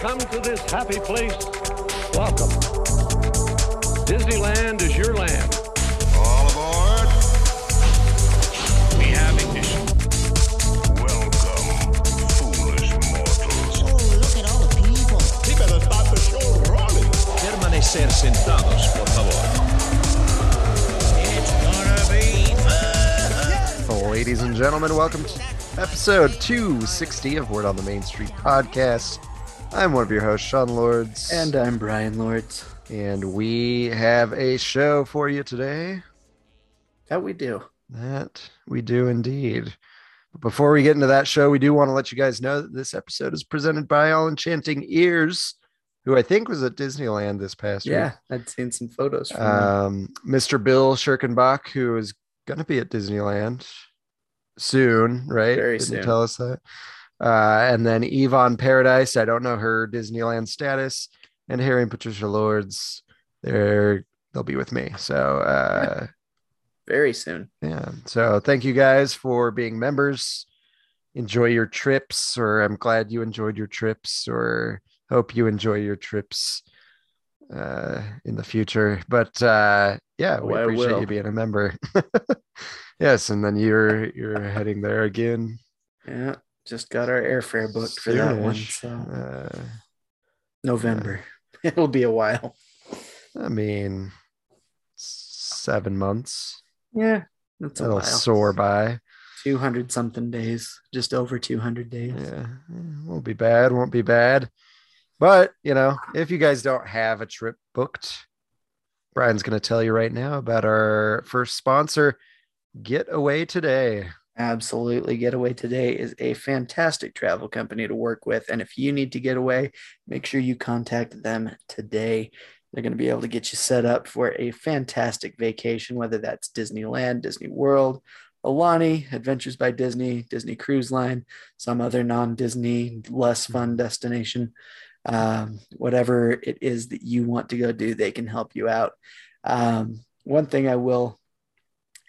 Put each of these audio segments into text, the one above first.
come to this happy place, welcome. Disneyland is your land. All aboard. We have ignition. Welcome, foolish mortals. Oh, look at all the people. He better start the show rolling. Permanecer sentados, por favor. It's gonna be fun. Ladies and gentlemen, welcome to episode 260 of Word on the Main Street podcast. I'm one of your hosts, Sean Lords. And I'm Brian Lords. and we have a show for you today. That we do. That we do indeed. But before we get into that show, we do want to let you guys know that this episode is presented by All Enchanting Ears, who I think was at Disneyland this past year. Yeah, I'd seen some photos. Um, Mr. Bill Schirkenbach, who is going to be at Disneyland soon, right? Very Didn't soon. tell us that. Uh, and then Yvonne Paradise. I don't know her Disneyland status. And Harry and Patricia Lords. They're they'll be with me. So uh, Very soon. yeah. So thank you guys for being members. Enjoy your trips, or I'm glad you enjoyed your trips, or hope you enjoy your trips uh, in the future. But uh, yeah, we Oh, appreciate you being a member. yes, and then you're you're heading there again. Yeah. Just got our airfare booked for that one. So Uh, November. It'll be a while. I mean, seven months. Yeah. That's a That'll while. soar by. 200 something days. Just over 200 days. Yeah, won't be bad. Won't be bad. But you know, if you guys don't have a trip booked, Brian's going to tell you right now about our first sponsor, Get Away Today. Absolutely. Getaway Today is a fantastic travel company to work with. And if you need to get away, make sure you contact them today. They're going to be able to get you set up for a fantastic vacation, whether that's Disneyland, Disney World, Aulani, Adventures by Disney, Disney Cruise Line, some other non Disney, less fun destination. Um, whatever it is that you want to go do, they can help you out. Um, one thing I will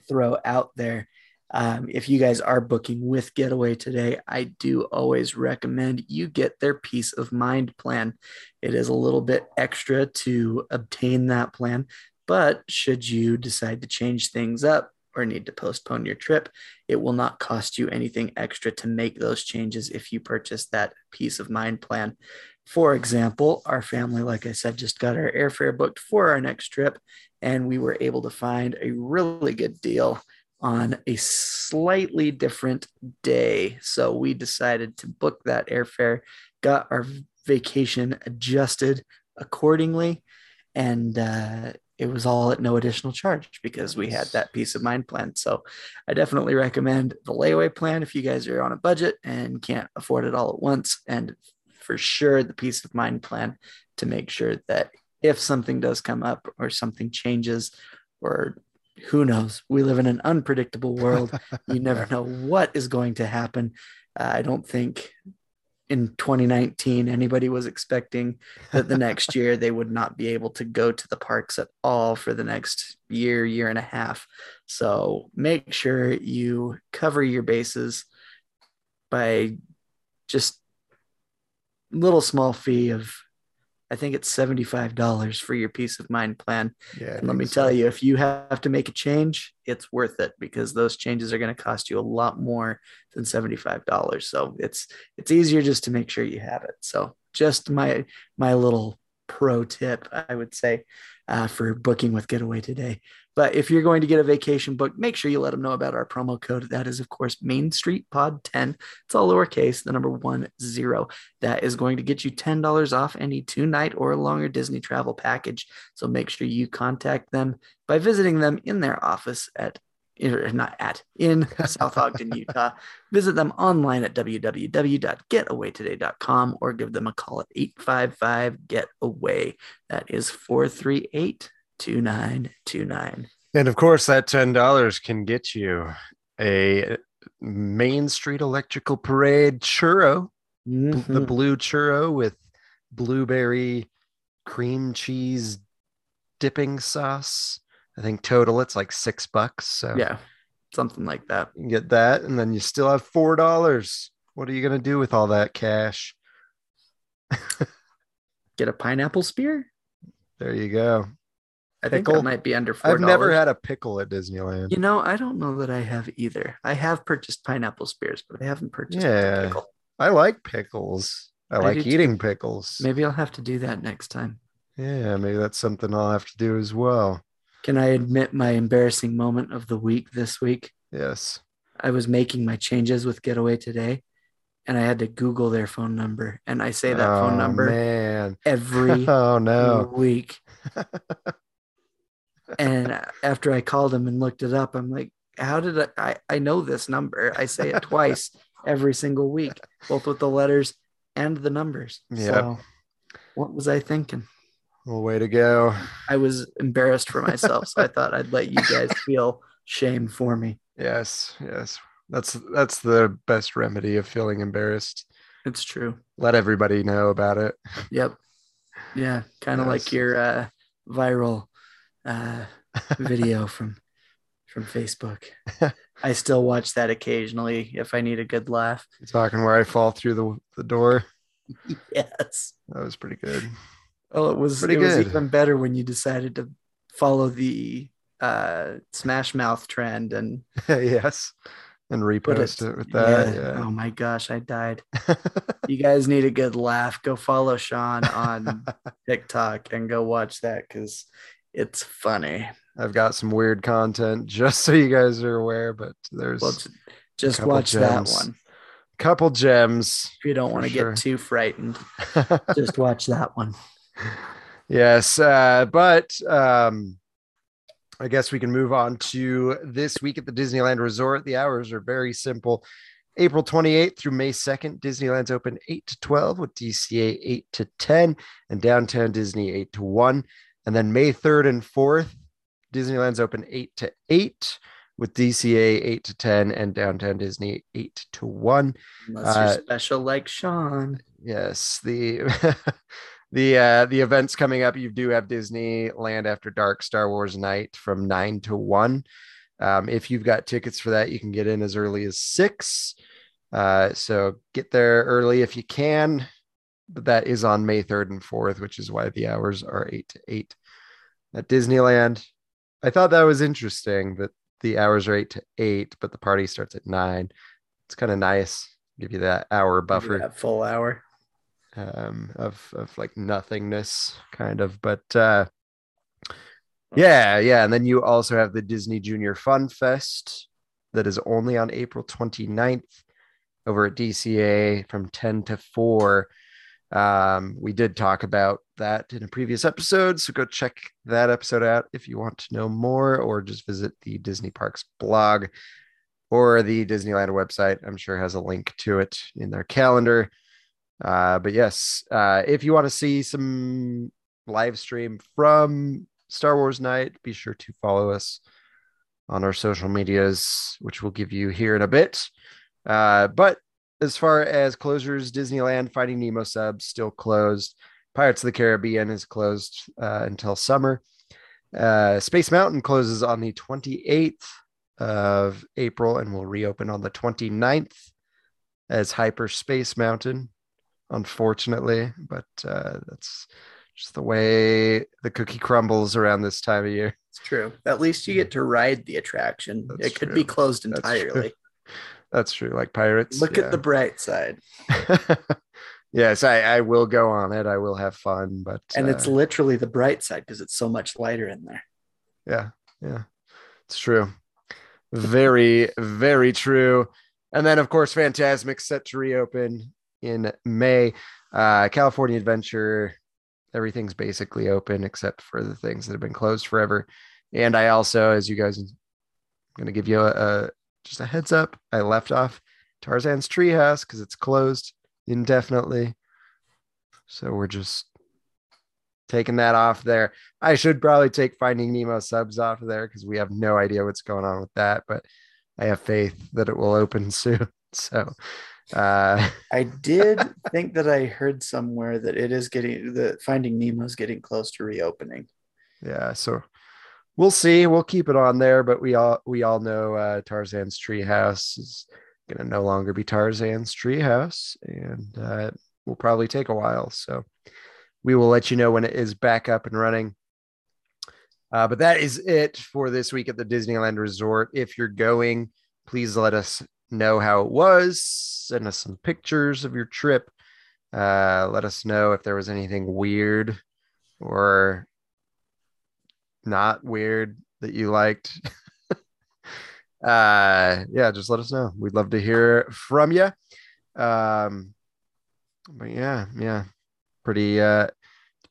throw out there um, if you guys are booking with Getaway today, I do always recommend you get their peace of mind plan. It is a little bit extra to obtain that plan, but should you decide to change things up or need to postpone your trip, it will not cost you anything extra to make those changes if you purchase that peace of mind plan. For example, our family, like I said, just got our airfare booked for our next trip, and we were able to find a really good deal on a slightly different day. So we decided to book that airfare, got our vacation adjusted accordingly, and uh, it was all at no additional charge because we had that peace of mind plan. So I definitely recommend the layaway plan if you guys are on a budget and can't afford it all at once, and for sure the peace of mind plan to make sure that if something does come up or something changes or who knows? We live in an unpredictable world. you never know what is going to happen. Uh, I don't think in 2019 anybody was expecting that the next year they would not be able to go to the parks at all for the next year, year and a half. So make sure you cover your bases by just little small fee of I think it's $75 for your peace of mind plan. Yeah, And let me tell you, if you have to make a change, it's worth it because those changes are going to cost you a lot more than $75. So it's it's easier just to make sure you have it. So just my my little pro tip, I would say, uh, for booking with Getaway today. But if you're going to get a vacation book, make sure you let them know about our promo code. That is, of course, Main Street Pod 10. It's all lowercase, the number one zero. That is going to get you $10 off any two night or longer Disney travel package. So make sure you contact them by visiting them in their office at er, not at in South Ogden, Utah. Visit them online at www.getawaytoday.com or give them a call at 855 Getaway. That is 438 2929. And of course, that ten dollars can get you a Main Street Electrical Parade churro, b- the mm-hmm. blue churro with blueberry cream cheese dipping sauce. I think total it's like six bucks. So Yeah, something like that. you get that, and then you still have four dollars. What are you gonna do with all that cash? get a pineapple spear. There you go. I think Pickle? that might be under four. I've never had a pickle at Disneyland. You know, I don't know that I have either. I have purchased pineapple spears, but I haven't purchased Yeah. pickle. I like pickles. I, I like do too. eating pickles. Maybe I'll have to do that next time. Yeah, maybe that's something I'll have to do as well. Can I admit my embarrassing moment of the week this week? Yes. I was making my changes with Getaway today, and I had to Google their phone number, and I say that oh, phone number Man. every Oh no. week. and after I called him and looked it up, I'm like, how did I, I? I know this number. I say it twice every single week, both with the letters and the numbers. Yeah. So, what was I thinking? Well, way to go. I was embarrassed for myself, so I thought I'd let you guys feel shame for me. Yes, yes. That's that's the best remedy of feeling embarrassed. It's true. Let everybody know about it. Yep. Yeah, kind of Yes. like your uh, viral uh, video from from Facebook. I still watch that occasionally if I need a good laugh. Talking where I fall through the, the door. Yes. That was pretty good. Oh, it was Pretty it was good. even better when you decided to follow the uh Smash Mouth trend and yes. And repost it, with that. yeah. Yeah. Oh my gosh, I died. You guys need a good laugh. Go follow Sean on TikTok and go watch that because it's funny. I've got some weird content just so you guys are aware, but there's Well, just watch that one. a couple gems. If you don't want to sure. get too frightened, just watch that one. yes. Uh, but um, I guess we can move on to this week at the Disneyland Resort. The hours are very simple. April 28th through May 2nd, Disneyland's open 8 to 12 with DCA 8 to 10 and Downtown Disney 8 to 1. And then May 3rd and 4th, Disneyland's open 8 to 8 with DCA 8 to 10 and Downtown Disney 8 to 1. Unless Uh, you're special like Sean. Yes, the the uh the events coming up. You do have Disneyland After Dark Star Wars Night from nine to one. Um, if you've got tickets for that, you can get in as early as six. Uh, so get there early if you can. But that is on May 3rd and 4th, which is why the hours are 8 to 8 at Disneyland. I thought that was interesting that the hours are 8 to 8, but the party starts at 9. It's kind of nice. Give you that hour buffer That full hour. um of of like nothingness kind of but uh yeah yeah and then you also have the disney junior fun fest that is only on april 29th over at dca from 10 to 4 um we did talk about that in a previous episode so go check that episode out if you want to know more or just visit the disney parks blog or the disneyland website i'm sure has a link to it in their calendar uh, but yes, uh, if you want to see some live stream from Star Wars Night, be sure to follow us on our social medias, which we'll give you here in a bit. Uh, but as far as closures, Disneyland Finding Nemo subs still closed. Pirates of the Caribbean is closed uh, until summer. Uh, Space Mountain closes on the 28th of April and will reopen on the 29th as Hyperspace Mountain unfortunately, but uh, that's just the way the cookie crumbles around this time of year. It's true. At least you get to ride the attraction. That's it could true. be closed entirely. That's true. Like pirates. Look at the bright side. yes, I, I will go on it. I will have fun, but And uh, it's literally the bright side because it's so much lighter in there. yeah, yeah, it's true. Very, very true. And then, of course, Phantasmic set to reopen in May. Uh, California Adventure, everything's basically open except for the things that have been closed forever. And I also, as you guys, I'm going to give you a, a just a heads up. I left off Tarzan's Treehouse because it's closed indefinitely. So we're just taking that off there. I should probably take Finding Nemo subs off of there because we have no idea what's going on with that, but I have faith that it will open soon. So, uh, I did think that I heard somewhere that it is getting the Finding Nemo is getting close to reopening. yeah, so we'll see. We'll keep it on there, but we all we all know uh, Tarzan's Treehouse is going to no longer be Tarzan's Treehouse, and uh, it will probably take a while. So we will let you know when it is back up and running. Uh, but that is it for this week at the Disneyland Resort. If you're going, please let us know how it was. Send us some pictures of your trip. Uh, let us know if there was anything weird or not weird that you liked. uh, yeah, just let us know. We'd love to hear from you. Um, but yeah, yeah, pretty, uh,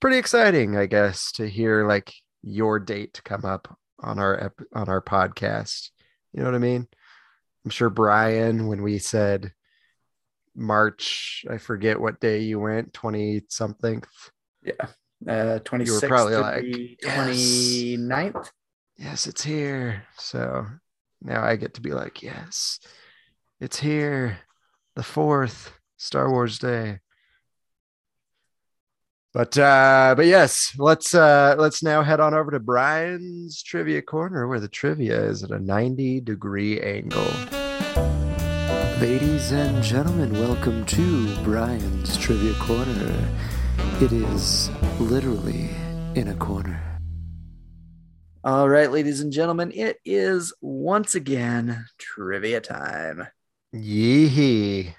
pretty exciting, I guess, to hear like your date come up on our ep- on our podcast. You know what I mean? I'm sure Brian, when we said March, I forget what day you went, 20 something. Yeah. Uh, 26th probably to like, the yes. 29th. Yes, it's here. So now I get to be like, yes, it's here. The fourth Star Wars Day. But uh but yes, let's uh let's now head on over to Brian's trivia corner where the trivia is at a 90 degree angle. Ladies and gentlemen, welcome to Brian's Trivia Corner. It is literally in a corner. All right, ladies and gentlemen, it is once again trivia time. Yee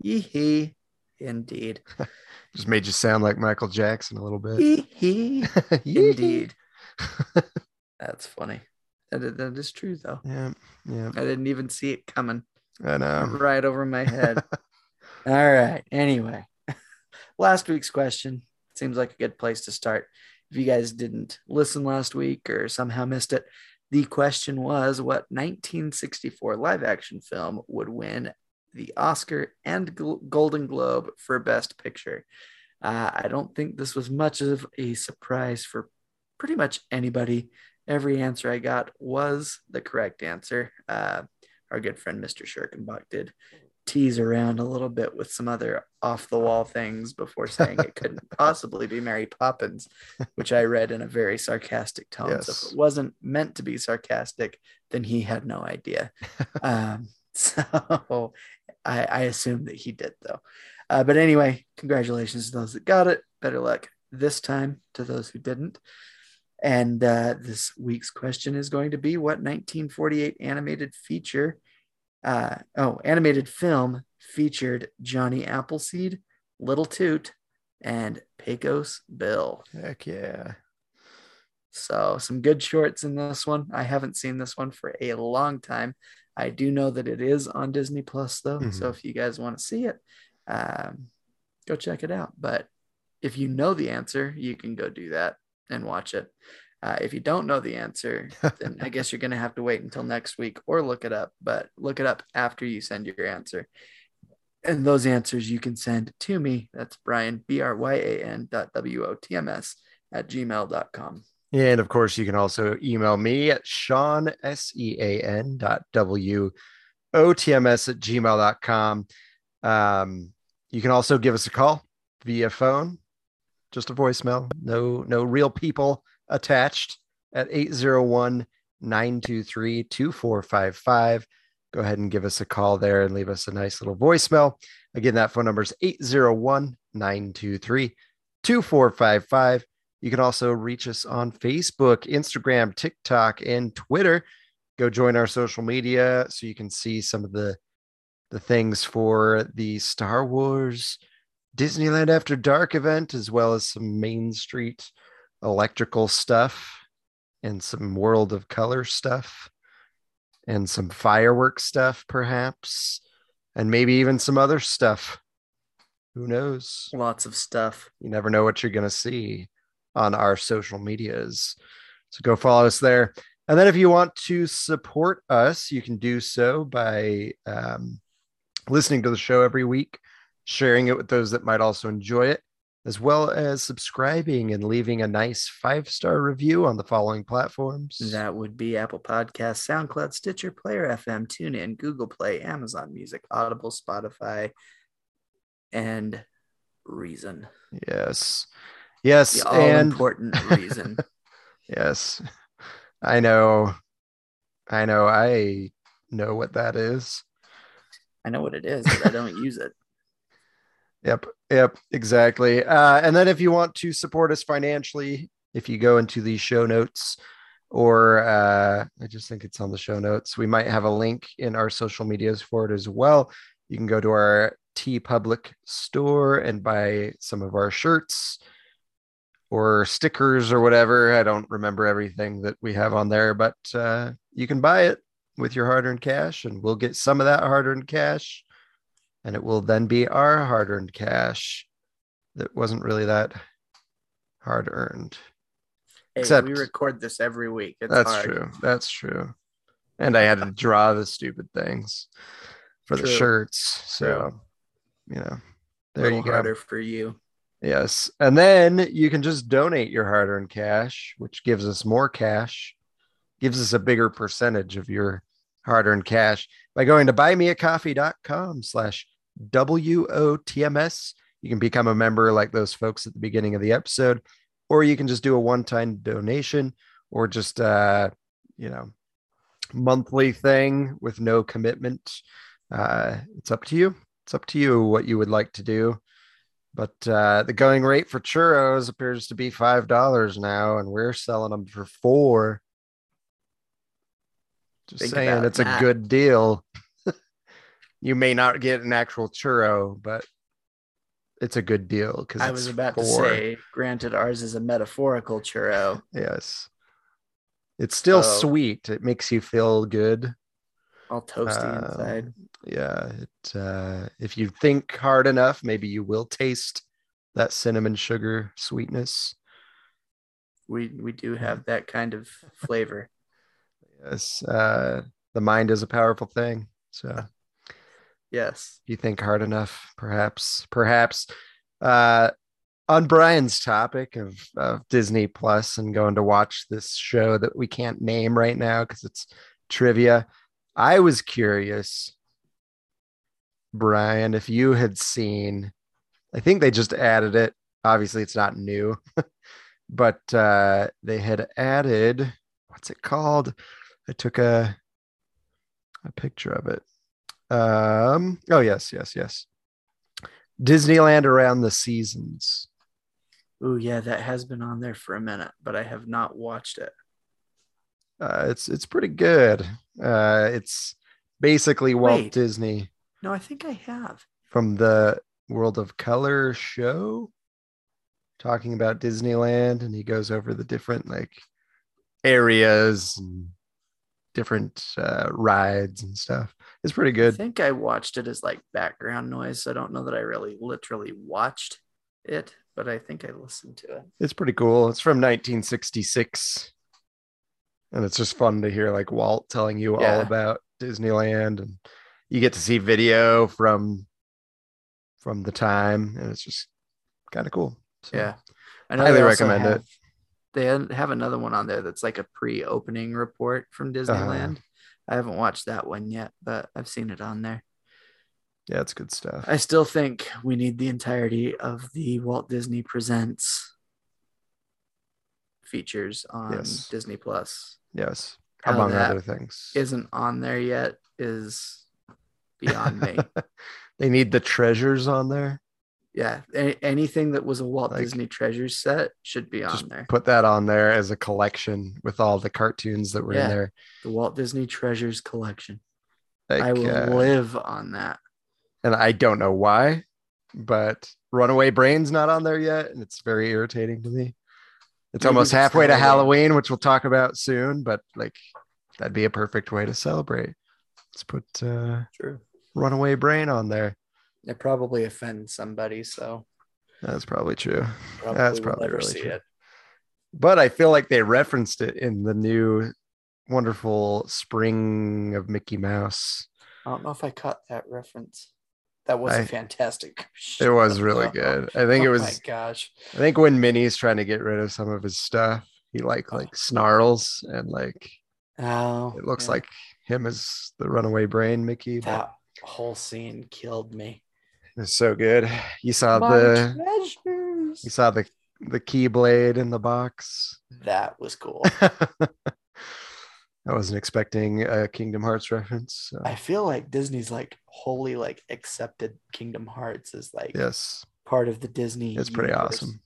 Yee Indeed. Just made you sound like Michael Jackson a little bit. Yee Indeed. That's funny. That that is true, though. Yeah, yeah. I didn't even see it coming I know. right over my head. All right. Anyway, last week's question seems like a good place to start. If you guys didn't listen last week or somehow missed it, the question was what 1964 live action film would win the Oscar and Golden Globe for Best Picture? Uh, I don't think this was much of a surprise for pretty much anybody. Every answer I got was the correct answer. Uh, our good friend Mr. Schirkenbach did tease around a little bit with some other off the wall things before saying it couldn't possibly be Mary Poppins, which I read in a very sarcastic tone. So if it wasn't meant to be sarcastic, then he had no idea. um, so I, I assume that he did, though. Uh, but anyway, congratulations to those that got it. Better luck this time to those who didn't. And uh, this week's question is going to be what 1948 animated feature, uh, oh, animated film featured Johnny Appleseed, Little Toot, and Pecos Bill. Heck yeah. So some good shorts in this one. I haven't seen this one for a long time. I do know that it is on Disney Plus though. So if you guys want to see it, um, go check it out. But if you know the answer, you can go do that and watch it. Uh, if you don't know the answer, then I guess you're going to have to wait until next week or look it up. But look it up after you send your answer. And those answers you can send to me. That's Brian, B R Y A N dot W O T M S at gmail.com. And of course, you can also email me at Sean, S E A N dot W O T M S at gmail.com. Um, you can also give us a call via phone, just a voicemail, no, no real people attached at 801 923 2455. Go ahead and give us a call there and leave us a nice little voicemail. Again, that phone number is 801 923 2455. You can also reach us on Facebook, Instagram, TikTok, and Twitter. Go join our social media so you can see some of the the things for the Star Wars Disneyland After Dark event, as well as some Main Street electrical stuff and some World of Color stuff and some fireworks stuff, perhaps, and maybe even some other stuff. Who knows? Lots of stuff. You never know what you're going to see on our social medias. So go follow us there. And then if you want to support us, you can do so by um, listening to the show every week, sharing it with those that might also enjoy it, as well as subscribing and leaving a nice five star review on the following platforms. That would be Apple Podcasts, SoundCloud, Stitcher, Player FM, TuneIn, Google Play, Amazon Music, Audible, Spotify, and Reason. Yes. Yes. The all and important Reason. yes. I know. I know. I know what that is. I know what it is, but I don't use it. Yep, yep, exactly. Uh, and then if you want to support us financially, if you go into the show notes, or uh, I just think it's on the show notes, we might have a link in our social medias for it as well. You can go to our TeePublic store and buy some of our shirts or stickers or whatever. I don't remember everything that we have on there, but uh, you can buy it with your hard earned cash, and we'll get some of that hard earned cash and it will then be our hard earned cash that wasn't really that hard earned. Hey, Except- we record this every week. It's That's hard. true. That's true. And I had to draw the stupid things for the shirts. So, you know, there you go. harder for you. Yes. And then you can just donate your hard earned cash, which gives us more cash, gives us a bigger percentage of your hard earned cash by going to buymeacoffee.com slash WOTMS. You can become a member like those folks at the beginning of the episode, or you can just do a one time donation or just, uh, you know, monthly thing with no commitment. Uh, it's up to you. It's up to you what you would like to do. But uh, the going rate for churros appears to be five dollars now, and we're selling them for four. Just Think saying, it's a good deal. You may not get an actual churro, but it's a good deal because I was about to say, granted, ours is a metaphorical churro. yes. It's still So- sweet. It makes you feel good. All toasty Um, inside. yeah it uh if you think hard enough maybe you will taste that cinnamon sugar sweetness We we do have that kind of flavor. yes uh the mind is a powerful thing so Yes. you think hard enough perhaps perhaps uh on brian's topic of, of disney plus and going to watch this show that we can't name right now because it's trivia i was curious brian if you had seen i think they just added it. Obviously it's not new but uh they had added what's it called? I took a a picture of it um oh yes yes yes disneyland around the seasons Oh yeah, that has been on there for a minute, but I have not watched it. uh it's it's pretty good uh it's basically walt Wait. disney No, I think I have. from the world of color show talking about disneyland and he goes over the different like areas and different uh rides and stuff it's pretty good. I think I watched it as like background noise. So I don't know that I really literally watched it, but I think I listened to it. it's pretty cool it's from 1966 and it's just fun to hear like walt telling you all about disneyland and you get to see video from from the time and it's just kind of cool so, Yeah. I Highly recommend it. They have- another one on there that's like a pre-opening report from Uh-huh. Disneyland. I haven't watched that one yet, but I've seen it on there. yeah it's good stuff I still think we need the entirety of the Walt Disney Presents features on Yes. Disney Plus. yes How among other things Isn't on there yet is beyond me. they need the treasures on there Yeah, a- anything that was a Walt Like- Disney Treasures set should be on there. put that on there as a collection with all the cartoons that were Yeah. in there The Walt Disney Treasures collection. like, I will uh, live on that. and i don't know why but runaway brain's not on there yet and it's very irritating to me it's Maybe almost it's halfway to Halloween. halloween which we'll talk about soon but like that'd be a perfect way to celebrate let's put uh True. runaway brain on there It probably offends somebody, so that's probably true probably That's probably never really see true. it. but I feel like they referenced it in the new wonderful spring of Mickey Mouse. I don't know if I caught that reference. That was a I- fantastic. It was really oh, good. I think oh it was my gosh. I think when Minnie's trying to get rid of some of his stuff, he like oh. like snarls and like Oh, it looks yeah. like him as the runaway brain Mickey. That whole scene killed me. It's so good. You saw My the treasures. you saw the the keyblade in the box. That was cool. I wasn't expecting a Kingdom Hearts reference. so, I feel like Disney's like wholly like accepted Kingdom Hearts as like yes, part of the Disney. it's pretty universe, awesome.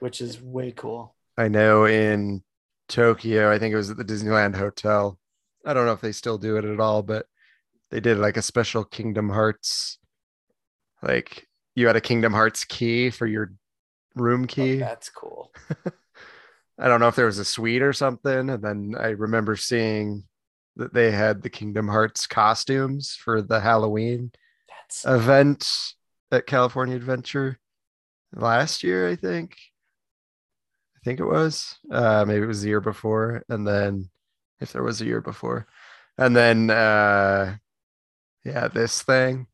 Which is way cool. I know in Tokyo, I think it was at the Disneyland Hotel. I don't know if they still do it at all, but they did like a special Kingdom Hearts. Like you had a Kingdom Hearts key for your room Oh, key. that's cool. I don't know if there was a suite or something. And then I remember seeing that they had the Kingdom Hearts costumes for the Halloween That's event at California Adventure last year, I think. I think it was. Uh maybe it was the year before. And then if there was a year before. And then uh yeah, this thing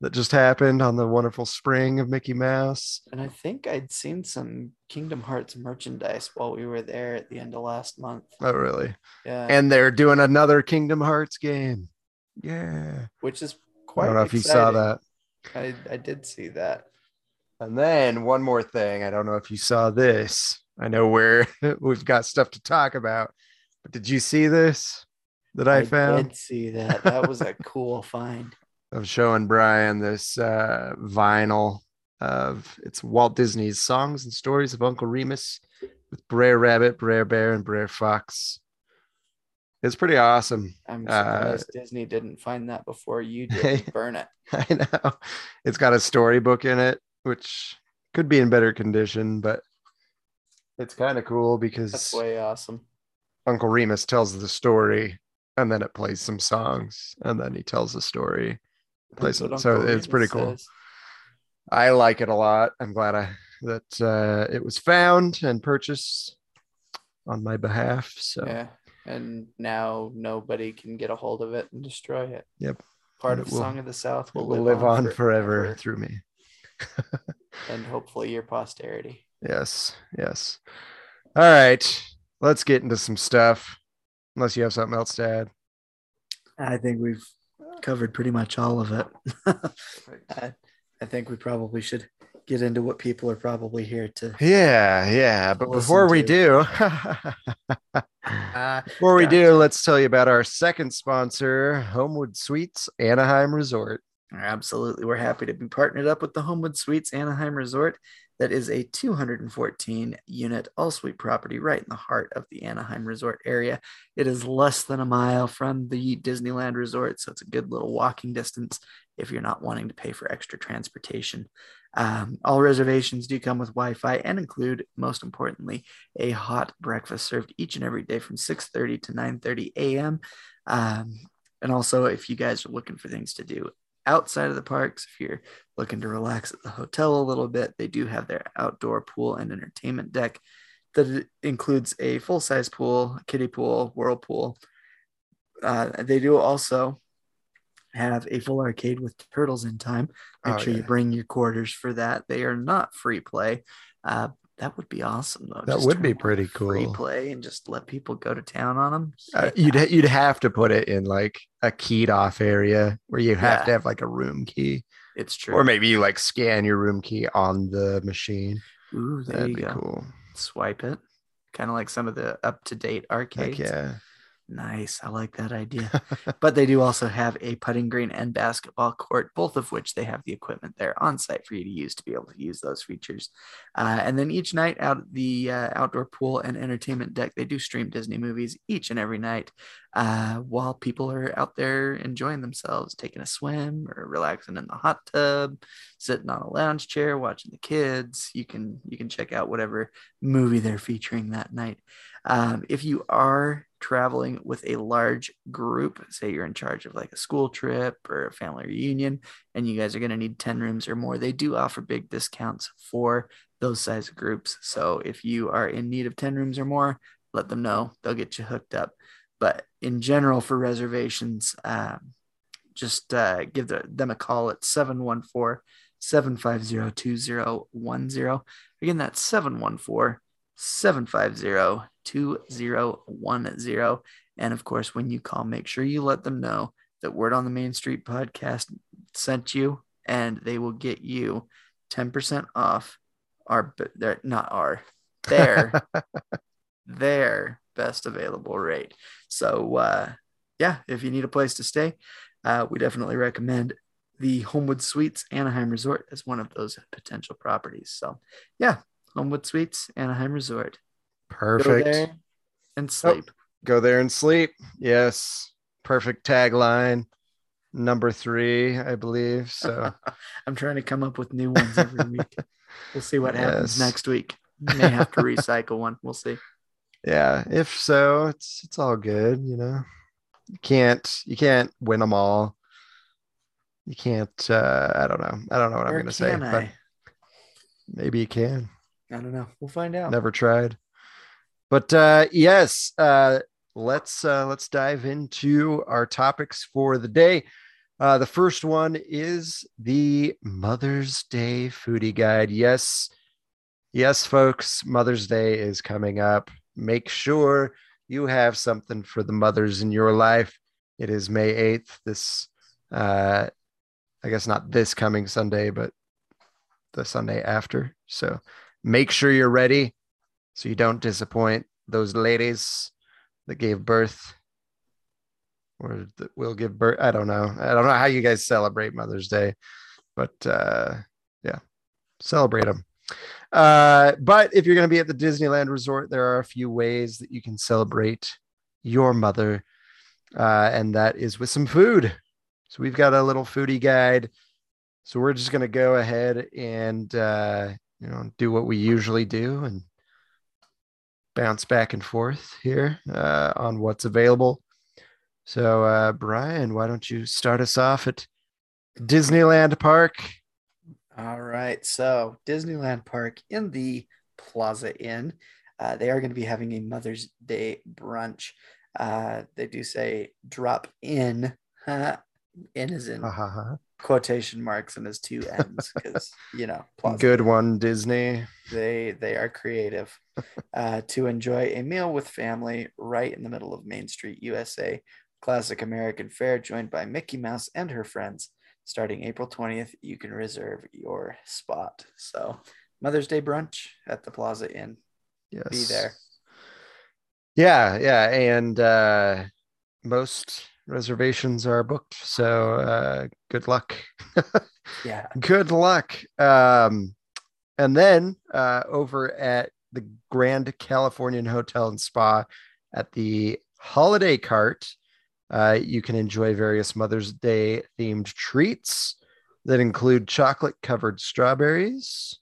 that just happened on the wonderful spring of Mickey Mouse. and I think I'd seen some Kingdom Hearts merchandise while we were there at the end of last month. Oh really? Yeah. And they're doing another Kingdom Hearts game. Yeah. which is quite. I don't know if you saw that. I, I did see that. And then one more thing. I don't know if you saw this. I know where we've got stuff to talk about, but did you see this that I, found? I did see that. That was a cool find. I'm showing Brian this uh, vinyl of it's Walt Disney's songs and stories of Uncle Remus with Brer Rabbit, Brer Bear, and Brer Fox. It's pretty awesome. I'm Uh, surprised Disney didn't find that before you did. Burn it. I know. It's got a storybook in it, which could be in better condition, but it's kind of cool because That's way awesome. Uncle Remus tells the story and then it plays some songs and then he tells the story. Plays That's what it. So Uncle it's pretty Remus cool. says. I like it a lot. I'm glad I that uh, it was found and purchased on my behalf. So Yeah. And now nobody can get a hold of it and destroy it. Yep. Part And of will- Song of the South will, will live on forever through me. and hopefully your posterity. Yes, yes. All right, let's get into some stuff. Unless you have something else to add. I think we've covered pretty much all of it. I, I think we probably should get into what people are probably here to. Yeah, yeah. But Listen before we to. do, Uh, before we Gotcha. do, let's tell you about our second sponsor, Homewood Suites Anaheim Resort. Absolutely. We're happy to be partnered up with the Homewood Suites Anaheim Resort. That is a 214 unit all suite property right in the heart of the Anaheim Resort area. It is less than a mile from the Disneyland Resort, so it's a good little walking distance if you're not wanting to pay for extra transportation. Um, all reservations do come with Wi-Fi and include, most importantly, a hot breakfast served each and every day from 6:30 to 9:30 a.m. Um, and also, if you guys are looking for things to do outside of the parks, if you're looking to relax at the hotel a little bit, they do have their outdoor pool and entertainment deck that includes a full size pool, kiddie pool, whirlpool. Uh, they do also have a full arcade with turtles in time. Make Oh, sure you bring your quarters for that. They are not free play. Uh, that would be awesome though. That Just would be pretty cool. Replay and just let people go to town on them. Uh, you'd you'd have to put it in like a keyed off area where you have Yeah. to have like a room key, it's true. or maybe you like scan your room key on the machine. Ooh, there That'd you be go. cool. Swipe it, kind of like some of the up to date Heck arcades. yeah. Nice. I like that idea. but they do also have a putting green and basketball court, both of which they have the equipment there on site for you to use to be able to use those features. Uh, and then each night out at the uh, outdoor pool and entertainment deck, they do stream Disney movies each and every night uh, while people are out there enjoying themselves, taking a swim or relaxing in the hot tub, sitting on a lounge chair, watching the kids. You can you can check out whatever movie they're featuring that night. Um, if you are traveling with a large group, say you're in charge of like a school trip or a family reunion, and you guys are going to need 10 rooms or more, they do offer big discounts for those size groups. So if you are in need of 10 rooms or more, let them know. They'll get you hooked up. But in general, for reservations, um, just uh, give the, them a call at 714 750 2010. Again, that's 714 750 2010. And of course, when you call, make sure you let them know that Word on the Main Street podcast sent you, and they will get you 10% off our, their, not our, their, their best available rate. So, uh, yeah, if you need a place to stay, uh, we definitely recommend the Homewood Suites Anaheim Resort as one of those potential properties. So, yeah, Homewood Suites Anaheim Resort. Go Perfect. there and sleep. Go there and sleep. Yes. Perfect tagline. Number three, I believe. So I'm trying to come up with new ones every week. We'll see what happens Yes. next week. May have to recycle one. We'll see. yeah, if so, it's it's all good, you know. You can't you can't win them all. You can't uh I don't know. I don't know what Or I'm gonna say, can but maybe you can. I don't know. We'll find out. never tried. But uh yes uh let's uh let's dive into our topics for the day. Uh the first one is the mother's day foodie guide. Yes yes folks mother's day is coming up. Make sure you have something for the mothers in your life. It is may 8th this uh i guess not this coming sunday but the sunday after. So make sure you're ready so you don't disappoint those ladies that gave birth or that will give birth. I don't know. I don't know how you guys celebrate Mother's Day, but uh, yeah, celebrate them. Uh, but if you're going to be at the Disneyland Resort, there are a few ways that you can celebrate your mother, uh, and that is with some food. So we've got a little foodie guide. So we're just going to go ahead and uh, you know do what we usually do and bounce back and forth here uh, on what's available. So, uh, Brian, why don't you start us off at Disneyland Park? All right. So, Disneyland Park in the Plaza Inn, uh, they are going to be having a Mother's Day brunch. Uh, they do say drop in. in is in ha. Quotation marks and his two ends because you know Plaza Good one, Disney. they they are creative uh, to enjoy a meal with family right in the middle of Main Street, USA. Classic American fare joined by Mickey Mouse and her friends. Starting April 20th, you can reserve your spot. So, Mother's Day brunch at the Plaza Inn. Yes. Be there. Yeah, yeah, and uh, most reservations are booked. So, uh, good luck. Yeah. good luck. Um, and then uh, over at the Grand Californian Hotel and Spa at the Holiday Cart, uh, you can enjoy various Mother's Day themed treats that include chocolate covered strawberries,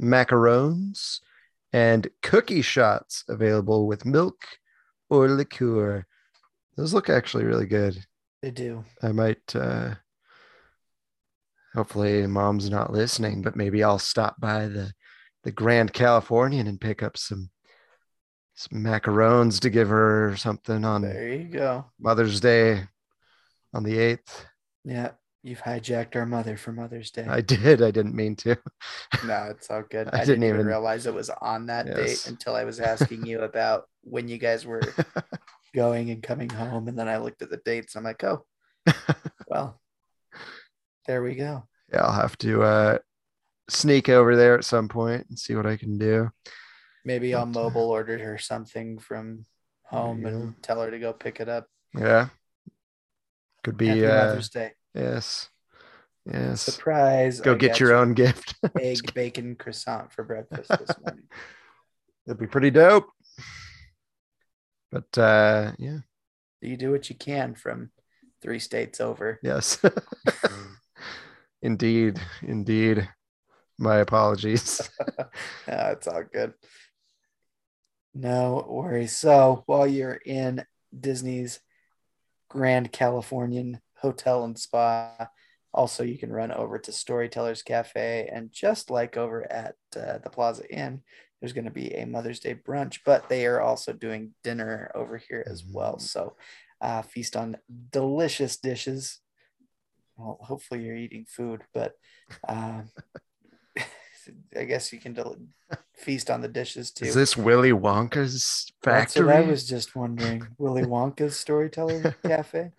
macarons, and cookie shots available with milk or liqueur. Those look actually really good. They do. I might uh hopefully mom's not listening, but maybe I'll stop by the the Grand Californian and pick up some some macarons to give her or something on There you go. Mother's Day on the 8th. Yeah. You've hijacked our mother for Mother's Day. I did. I didn't mean to. no, it's all good. I I, didn't didn't, even realize it was on that Yes. date until I was asking you about when you guys were going and coming home. And then I looked at the dates. I'm like, oh, well, there we go. yeah, I'll have to uh sneak over there at some point and see what I can do. Maybe I'll uh, mobile order her something from home you and tell her to go pick it up. Yeah. Could be Happy uh Mother's Day. yes. Yes. Surprise. Go I get your own gift. egg bacon croissant for breakfast this morning. That'd be pretty dope. But uh yeah, you do what you can from three states over. yes. indeed, indeed. My apologies. Yeah, it's all good. No worries. So while you're in Disney's Grand Californian Hotel and Spa, also you can run over to Storytellers Cafe. And just like over at uh, the Plaza Inn, there's going to be a Mother's Day brunch, but they are also doing dinner over here as well. So uh, feast on delicious dishes. Well, hopefully you're eating food, but um, I guess you can del- feast on the dishes too. Is this Willy Wonka's That's factory? what I was just wondering. Willy Wonka's Storyteller Cafe.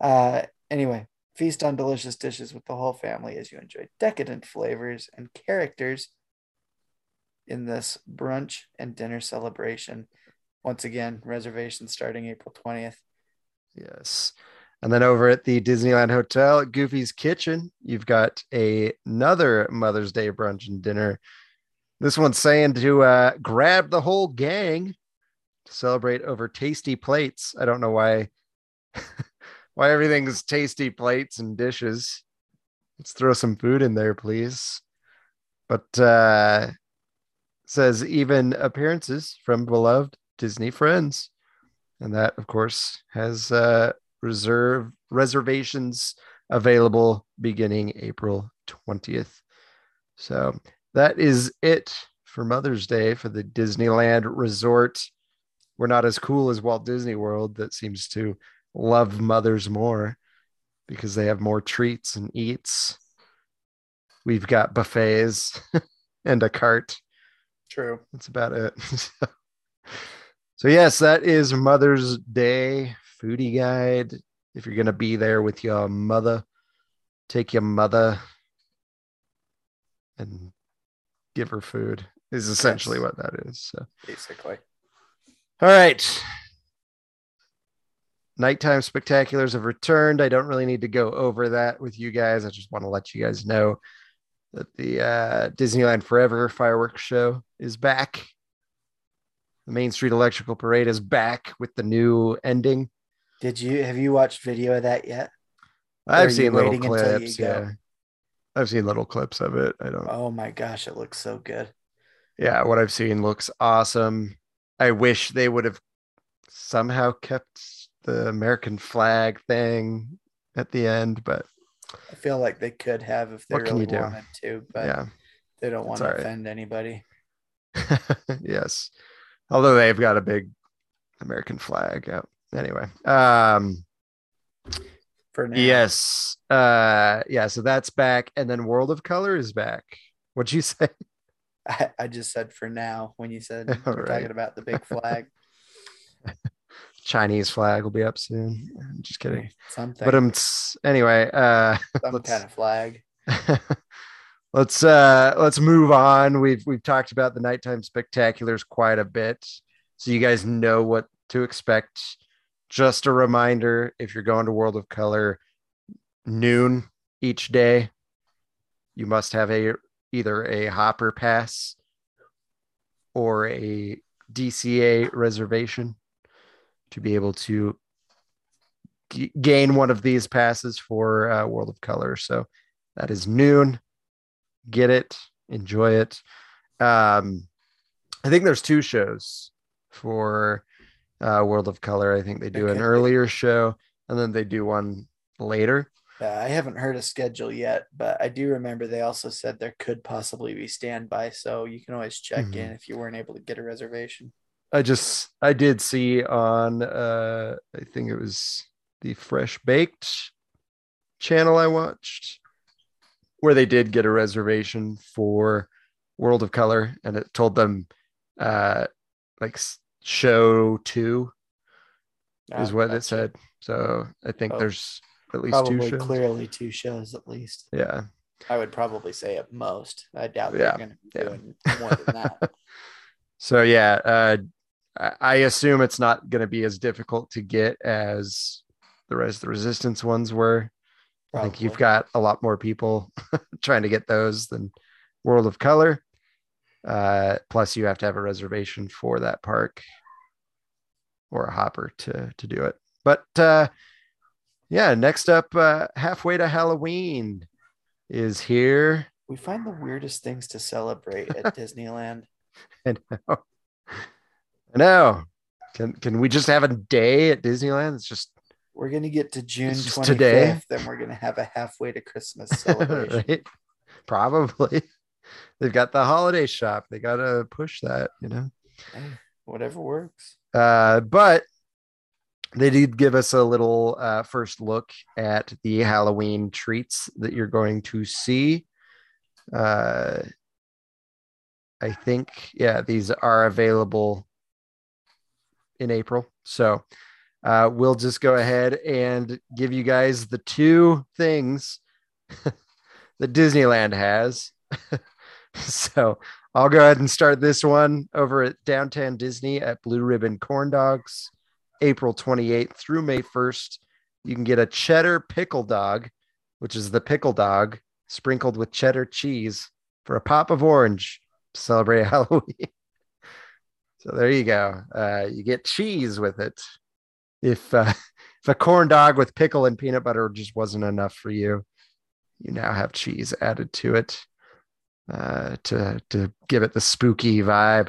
Uh, anyway, feast on delicious dishes with the whole family as you enjoy decadent flavors and characters in this brunch and dinner celebration. Once again, reservations starting April 20th. Yes. And then over at the Disneyland Hotel at Goofy's Kitchen, you've got a, another Mother's Day brunch and dinner. This one's saying to uh, grab the whole gang to celebrate over tasty plates. I don't know why why everything's tasty plates and dishes. Let's throw some food in there, please. But uh says even appearances from beloved Disney friends. And that of course has uh reserve reservations available beginning April 20th. So that is it for Mother's Day for the Disneyland Resort. We're not as cool as Walt Disney World that seems to love mothers more because they have more treats and eats. We've got buffets and a cart. True. That's about it. so, yes, that is Mother's Day foodie guide. If you're going to be there with your mother, take your mother and give her food, is essentially Yes. what that is. So, Basically. all right. Nighttime spectaculars have returned. I don't really need to go over that with you guys. I just want to let you guys know that the uh, Disneyland Forever fireworks show is back. The Main Street Electrical Parade is back with the new ending. Did you have you watched video of that yet? I've seen little clips. Yeah. I've seen little clips of it. I don't Oh my gosh, it looks so good. yeah, what I've seen looks awesome. I wish they would have somehow kept the American flag thing at the end, but I feel like they could have if they What really wanted to, but yeah. they don't want to right. offend anybody. yes. Although they've got a big American flag out. Anyway. Um For now. yes. Uh yeah, so that's back. And then World of Color is back. What'd you say? I, I just said for now when you said All we're right. talking about the big flag. Chinese flag will be up soon. I'm just kidding. Something. But um anyway, uh some kind of flag. let's uh let's move on. We've we've talked about the nighttime spectaculars quite a bit. So you guys know what to expect. Just a reminder if you're going to World of Color noon each day, you must have a either a hopper pass or a DCA reservation to be able to g- gain one of these passes for uh, World of Color. So that is noon. Get it, enjoy it. Um, I think there's two shows for uh, World of Color. I think they do There an earlier show and then they do one later. Uh, I haven't heard a schedule yet, but I do remember they also said there could possibly be standby, so you can always check Mhm. in if you weren't able to get a reservation. I just I did see on uh I think it was the Fresh Baked channel I watched where they did get a reservation for World of Color and it told them uh like show 2 is Ah, what it said. So I think Oh, there's at least two shows. clearly two shows at least. Yeah. I would probably say at most. I doubt Yeah, they're going to be yeah. doing more than that. So yeah, uh, I assume it's not going to be as difficult to get as the Rise of the Resistance ones were. I think you've got a lot more people trying to get those than World of Color. Uh, plus, you have to have a reservation for that park or a hopper to to do it. But uh, yeah, next up, uh, halfway to Halloween is here. We find the weirdest things to celebrate at Disneyland. I know. I know. Can can we just have a day at Disneyland? It's just We're going to get to June 25th, today. then we're going to have a halfway to Christmas celebration. right? Probably. They've got the holiday shop. They gotta push that, you know. Hey, whatever works. Uh, but they did give us a little uh, first look at the Halloween treats that you're going to see. Uh, I think, yeah, these are available in April. So uh, we'll just go ahead and give you guys the two things that Disneyland has So I'll go ahead and start this one over at Downtown Disney at Blue Ribbon Corn Dogs, April 28th through May 1st. You can get a cheddar pickle dog, which is the pickle dog sprinkled with cheddar cheese for a pop of orange to celebrate Halloween. So there you go. Uh, you get cheese with it. If uh, if a corn dog with pickle and peanut butter just wasn't enough for you, you now have cheese added to it uh, to to give it the spooky vibe.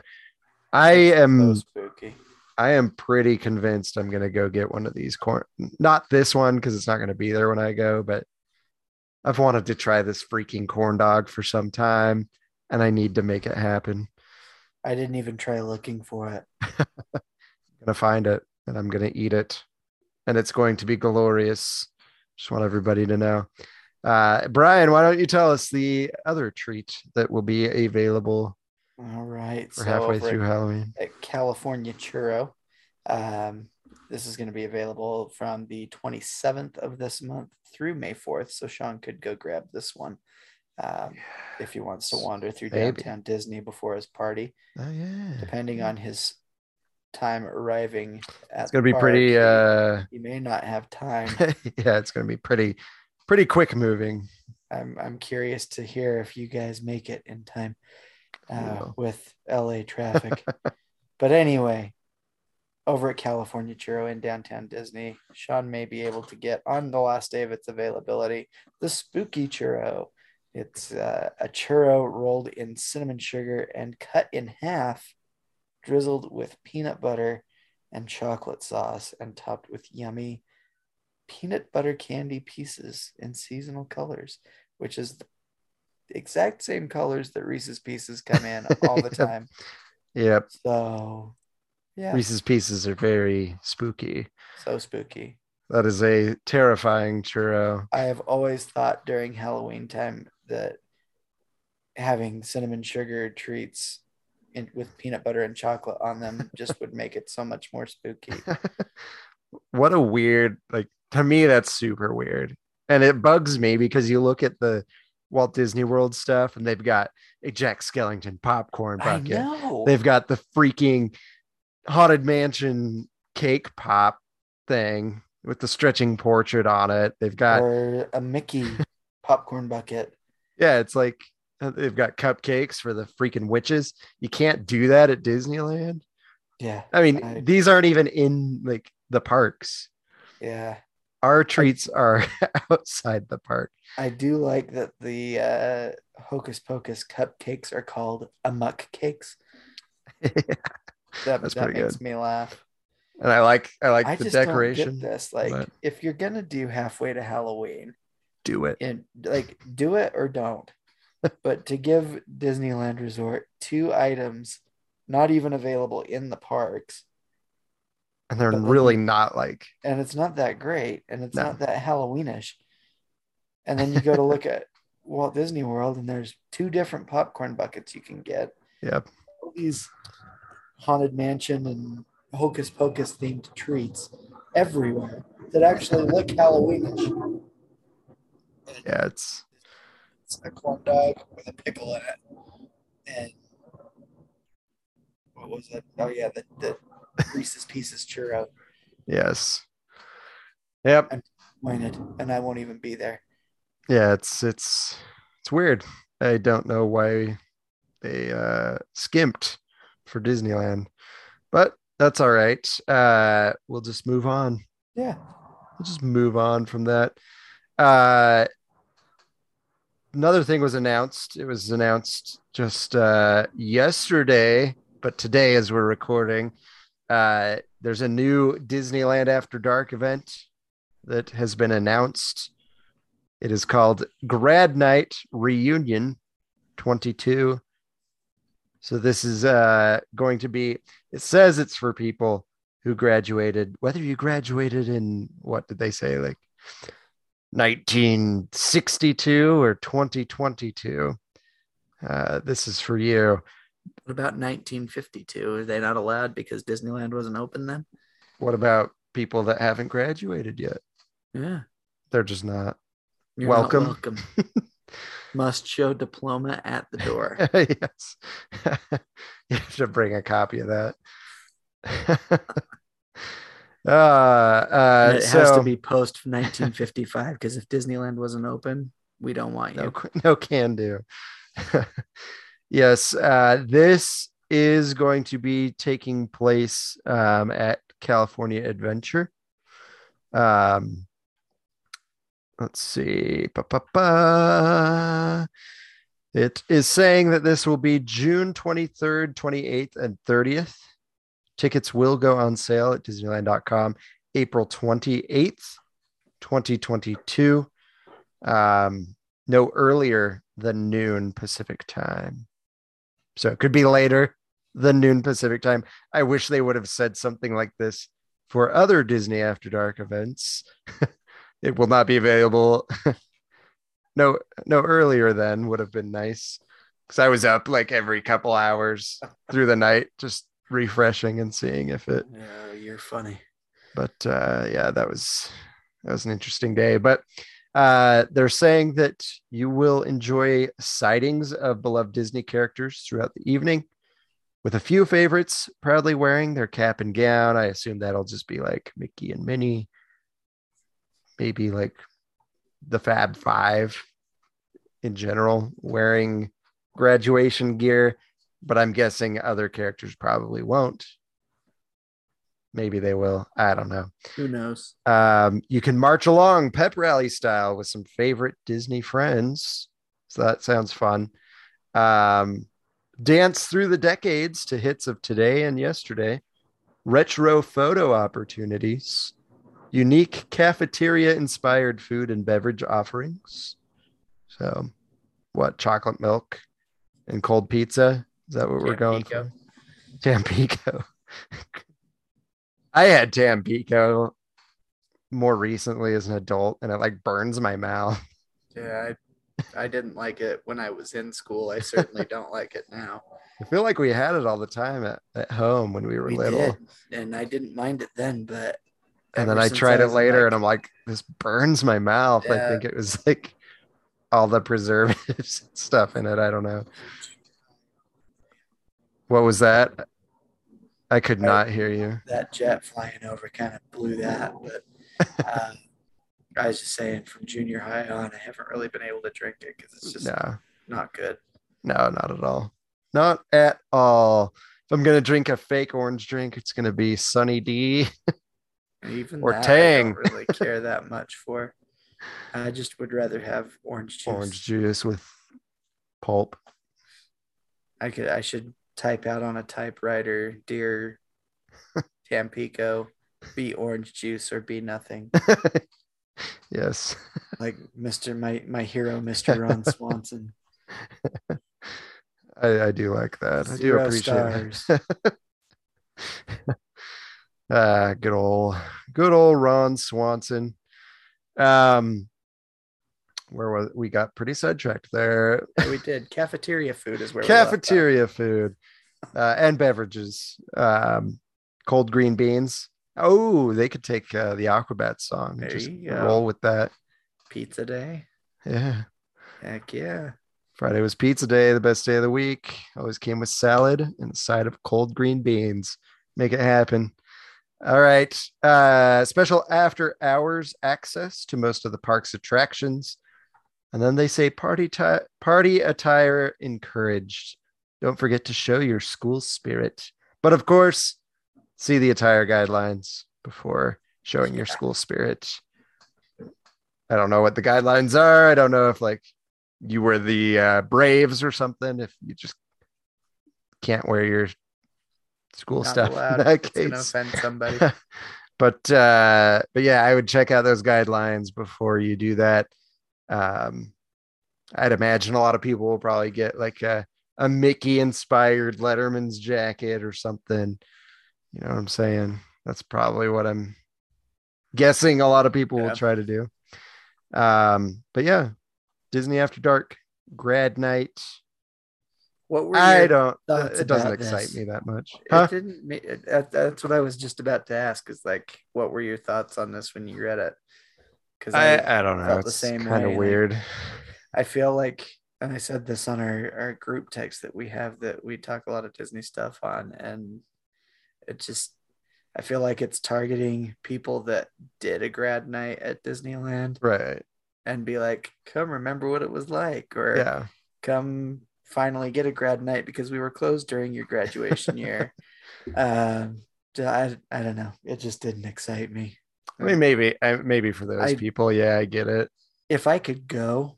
I am So spooky. I am pretty convinced I'm gonna go get one of these corn. Not this one because it's not gonna be there when I go, but I've wanted to try this freaking corn dog for some time, and I need to make it happen. I didn't even try looking for it. I'm gonna find it and I'm gonna eat it, and it's going to be glorious. Just want everybody to know. Uh, Brian, why don't you tell us the other treat that will be available All right. for halfway through at- Halloween? at California Churro. Um, this is going to be available from the 27th of this month through May 4th. So Sean could go grab this one um, if he wants to wander through downtown Disney before his party, Oh yeah, depending on his time arriving. At it's gonna be pretty. park, Uh, he, may not have time. yeah, it's gonna be pretty, pretty quick moving. I'm I'm curious to hear if you guys make it in time uh, will. with LA traffic. but anyway, over at California Churro in downtown Disney, Sean may be able to get on the last day of its availability the Spooky Churro. It's uh, a churro rolled in cinnamon sugar and cut in half, drizzled with peanut butter and chocolate sauce, and topped with yummy peanut butter candy pieces in seasonal colors, which is the exact same colors that Reese's Pieces come in all the time. Yep, So, yeah, Reese's Pieces are very spooky. so spooky. That is a terrifying churro. I have always thought during Halloween time that having cinnamon sugar treats in, with peanut butter and chocolate on them just would make it so much more spooky. what a weird like to me that's super weird and it bugs me because you look at the walt disney world stuff and they've got a jack skellington popcorn bucket they've got the freaking haunted mansion cake pop thing with the stretching portrait on it they've got or a Mickey popcorn bucket. Yeah it's like uh, they've got cupcakes for the freaking witches you can't do that at disneyland Yeah. i mean I- these aren't even in like the parks Yeah. our treats are outside the park I do like that the uh, Hocus Pocus cupcakes are called amuck cakes. That, That's that makes good. me laugh. and I like I like I the decoration. this. Like, but- if you're gonna do halfway to Halloween, Do it. and like do it or don't. but to give Disneyland Resort two items not even available in the parks, And they're but really not like and it's not that great, and it's No. not that Halloweenish. And then you go to look at Walt Disney World, and there's two different popcorn buckets you can get. yep. All these haunted mansion and hocus pocus themed treats everywhere that actually look Halloweenish. Yeah, it's It's a corn dog with a pickle in it. And what was it? Oh yeah, the, the Reese's Pieces churro yes. Yep. pointed, and I won't even be there. Yeah, it's it's it's weird. I don't know why they uh skimped for Disneyland. But that's all right. Uh we'll just move on. Yeah. We'll just move on from that. Uh another thing was announced. It was announced just uh yesterday, but today as we're recording, uh there's a new Disneyland After Dark event that has been announced. It is called Grad Night Reunion 22. So this is uh going to be it says it's for people who graduated, whether you graduated in what did they say, like 1962 or 2022. Uh, this is for you. What about 1952? Are they not allowed because Disneyland wasn't open then? What about people that haven't graduated yet? Yeah. They're just not. You're not Welcome. welcome. Must show diploma at the door. yes. you have to bring a copy of that. Uh, uh, And it has to be post 1955 because if Disneyland wasn't open, we don't want you. no, no can do. yes, uh, this is going to be taking place um, at California Adventure. Um, let's see. Ba-ba-ba. It is saying that this will be June 23rd, 28th, and 30th. Tickets will go on sale at Disneyland.com April 28th, 2022. Um, no earlier than noon Pacific time. So it could be later than noon Pacific time. I wish they would have said something like this for other Disney After Dark events. it will not be available. no, no earlier than would have been nice. Because I was up like every couple hours through the night, just refreshing and seeing if it Yeah, you're funny. but uh, yeah, that was that was an interesting day. But uh, they're saying that you will enjoy sightings of beloved Disney characters throughout the evening, with a few favorites proudly wearing their cap and gown. I assume that'll just be like Mickey and Minnie, maybe like the Fab Five in general, wearing graduation gear. But I'm guessing other characters probably won't. Maybe they will. I don't know. Who knows? Um, you can march along pep rally style with some favorite Disney friends. So that sounds fun. Um, dance through the decades to hits of today and yesterday. Retro photo opportunities. Unique cafeteria inspired food and beverage offerings. So, what chocolate milk and cold pizza? Is that what we're going for? Tampico. I had Tampico more recently as an adult and it like burns my mouth. Yeah, I, I didn't like it when I was in school. I certainly don't like it now. I feel like we had it all the time at, at home when we were We little. did, and I didn't mind it then, but And then I tried it later like- and I'm like, this burns my mouth. I think it was like all the preservatives and stuff in it. I don't know. What was that? I could I- not hear you. that jet flying over kind of blew that. But um, I was just saying, from junior high on, I haven't really been able to drink it because it's just No, not good. no, not at all. Not at all. If I'm gonna drink a fake orange drink, it's gonna be Sunny D. Even Or that, Tang. I don't really care that much for. I just would rather have orange juice. Orange juice with pulp. I could. I should type out on a typewriter, dear Tampico, be orange juice or be nothing. yes. Like Mr. My my hero, Mr. Ron Swanson. I, I do like that. I do appreciate stars. it. Ah, good old, good old Ron Swanson. Um, where was we got pretty sidetracked there? Yeah, we did. Cafeteria food is where we. Cafeteria food uh, and beverages. Um, cold green beans. Oh, they could take uh, the Aquabat song There just roll with that. Pizza day. Yeah. Heck yeah. Friday was pizza day, the best day of the week. Always came with salad and a side of cold green beans. Make it happen. All right. Uh, special after hours access to most of the park's attractions. And then they say party ti- party attire encouraged. Don't forget to show your school spirit. But of course, see the attire guidelines before showing your school spirit. I don't know what the guidelines are. I don't know if like you were the uh, Braves or something. If you just can't wear your school Not stuff allowed. in that It's gonna offend somebody. but uh, but yeah, I would check out those guidelines before you do that. Um, I'd imagine a lot of people will probably get like a a Mickey inspired Letterman's jacket or something. You know what I'm saying? That's probably what I'm guessing a lot of people Yeah. will try to do. Um, but yeah, Disney After Dark grad night. What were I don't. It doesn't excite this? me that much. It didn't. it- That's what I was just about to ask. Is like, what were your thoughts on this when you read it? Because I, I, I don't know. It's same kind of weird. I feel like and I said this on our, our group text that we have that we talk a lot of Disney stuff on, and it just I feel like it's targeting people that did a grad night at Disneyland Right. and be like, come remember what it was like, or Yeah. come finally get a grad night because we were closed during your graduation year. Um, I, I don't know. It just didn't excite me. I mean, maybe, maybe for those I- people, yeah, I get it. If I could go,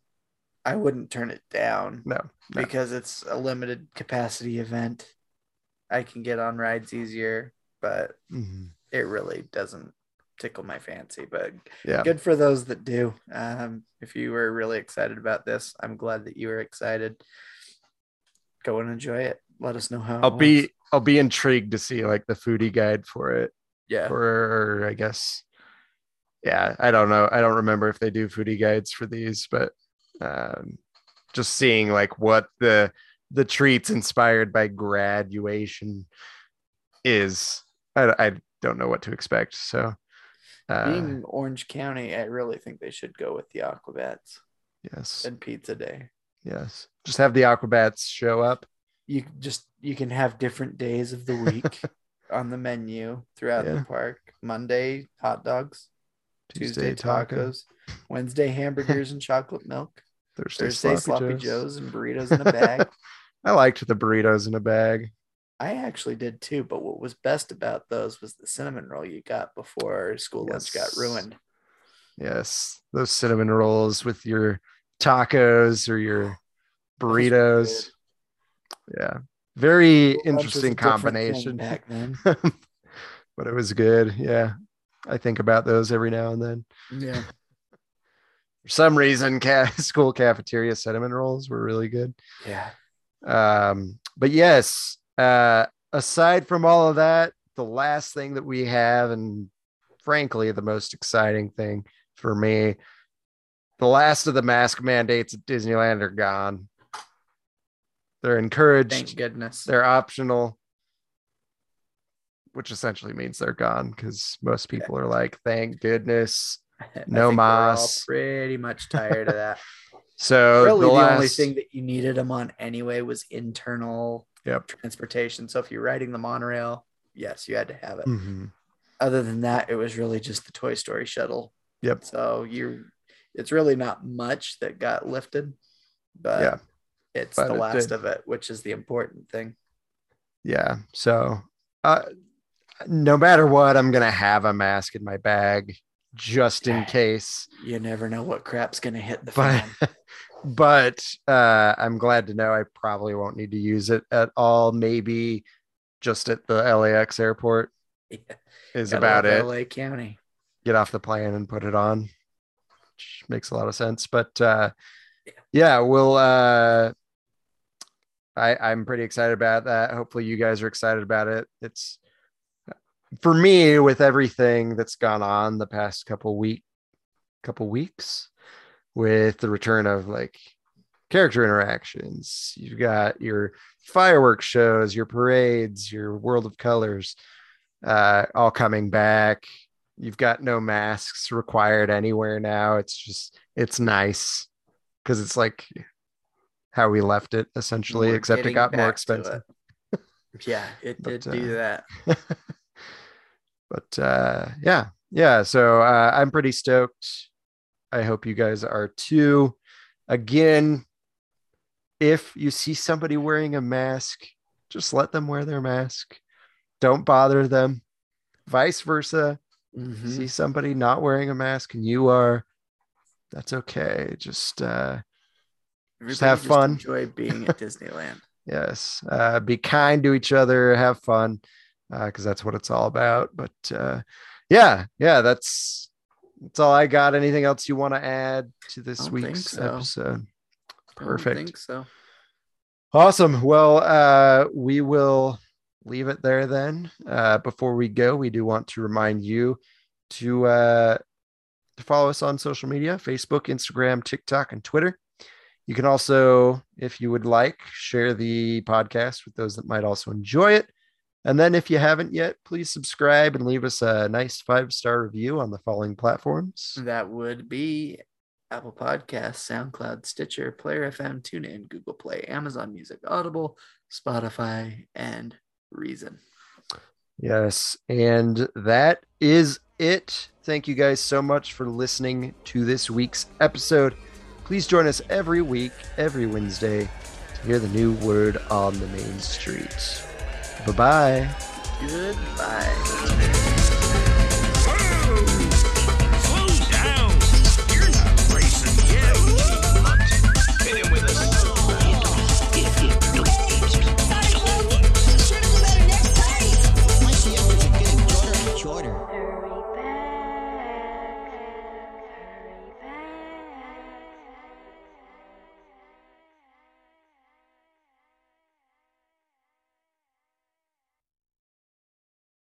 I wouldn't turn it down. No, no. because it's a limited capacity event. I can get on rides easier, but Mhm. it really doesn't tickle my fancy. But Yeah. good for those that do. Um, if you were really excited about this, I'm glad that you were excited. Go and enjoy it. Let us know how. I'll be, I'll be intrigued to see like the foodie guide for it. yeah. or I guess, yeah, I don't know. I don't remember if they do foodie guides for these, but um, just seeing like what the the treats inspired by graduation is, I, I don't know what to expect. So, uh, Being Orange County, I really think they should go with the Aquabats yes, and Pizza Day. yes, just have the Aquabats show up. You just you can have different days of the week on the menu throughout Yeah. the park. Monday hot dogs, Tuesday, taco, tacos, Wednesday hamburgers and chocolate milk, Thursday, Thursday sloppy, joes. and burritos in a bag. I liked the burritos in a bag. I actually did too, but what was best about those was the cinnamon roll you got before school lunch got ruined. Yes, those cinnamon rolls with your tacos or your burritos. Yeah, very School lunch was a interesting combination. back then. but it was good. Yeah, I think about those every now and then. Yeah, For some reason, ca- school cafeteria cinnamon rolls were really good. yeah. Um, but yes, uh, aside from all of that, the last thing that we have, and frankly, the most exciting thing for me, the last of the mask mandates at Disneyland are gone. They're encouraged, Thank goodness. they're optional, which essentially means they're gone because most people are like, thank goodness. No mas. Pretty much tired of that. So really, the the, last, only thing that you needed them on anyway was internal Yep. transportation. So if you're riding the monorail, yes, you had to have it. Mhm. Other than that, it was really just the Toy Story shuttle. Yep. So you, it's really not much that got lifted, but Yeah. it's But the it last did. of it, which is the important thing. yeah so uh no matter what i'm gonna have a mask in my bag just in case. You never know what crap's gonna hit the but fan. but uh i'm glad to know i probably won't need to use it at all. Maybe just at the lax airport Yeah. is Gotta about it. LA County. get off the plane and put it on which makes a lot of sense. But uh yeah we'll uh i i'm pretty excited about that. Hopefully you guys are excited about it. It's for me with everything that's gone on the past couple week couple weeks with the return of like character interactions you've got your fireworks shows your parades your world of colors uh all coming back you've got no masks required anywhere now it's just it's nice because it's like how we left it essentially We're except it got more expensive it. Yeah, it But, did do uh, that. but uh yeah yeah so uh, i'm pretty stoked. I hope you guys are too. Again if you see somebody wearing a mask just let them wear their mask. Don't bother them. Vice versa. Mhm. see somebody not wearing a mask and you are that's okay. Just uh Just have Everybody fun. Enjoy being at Disneyland. yes uh be kind to each other have fun because that's what it's all about. But uh yeah yeah that's that's all i got. Anything else you want to add to this week's so. episode? I perfect think so. awesome. Well uh we will leave it there then. Uh before we go we do want to remind you to uh to follow us on social media facebook instagram tiktok and twitter. You can also if you would like share the podcast with those that might also enjoy it and then if you haven't yet please subscribe and leave us a nice five star review on the following platforms That would be Apple Podcasts, SoundCloud, Stitcher, Player FM, TuneIn, Google Play, Amazon Music, Audible, Spotify, and Reason. Yes. And that is it. Thank you guys so much for listening to this week's episode. Please join us every week, every Wednesday, to hear the new word on the main street. Bye bye. Goodbye.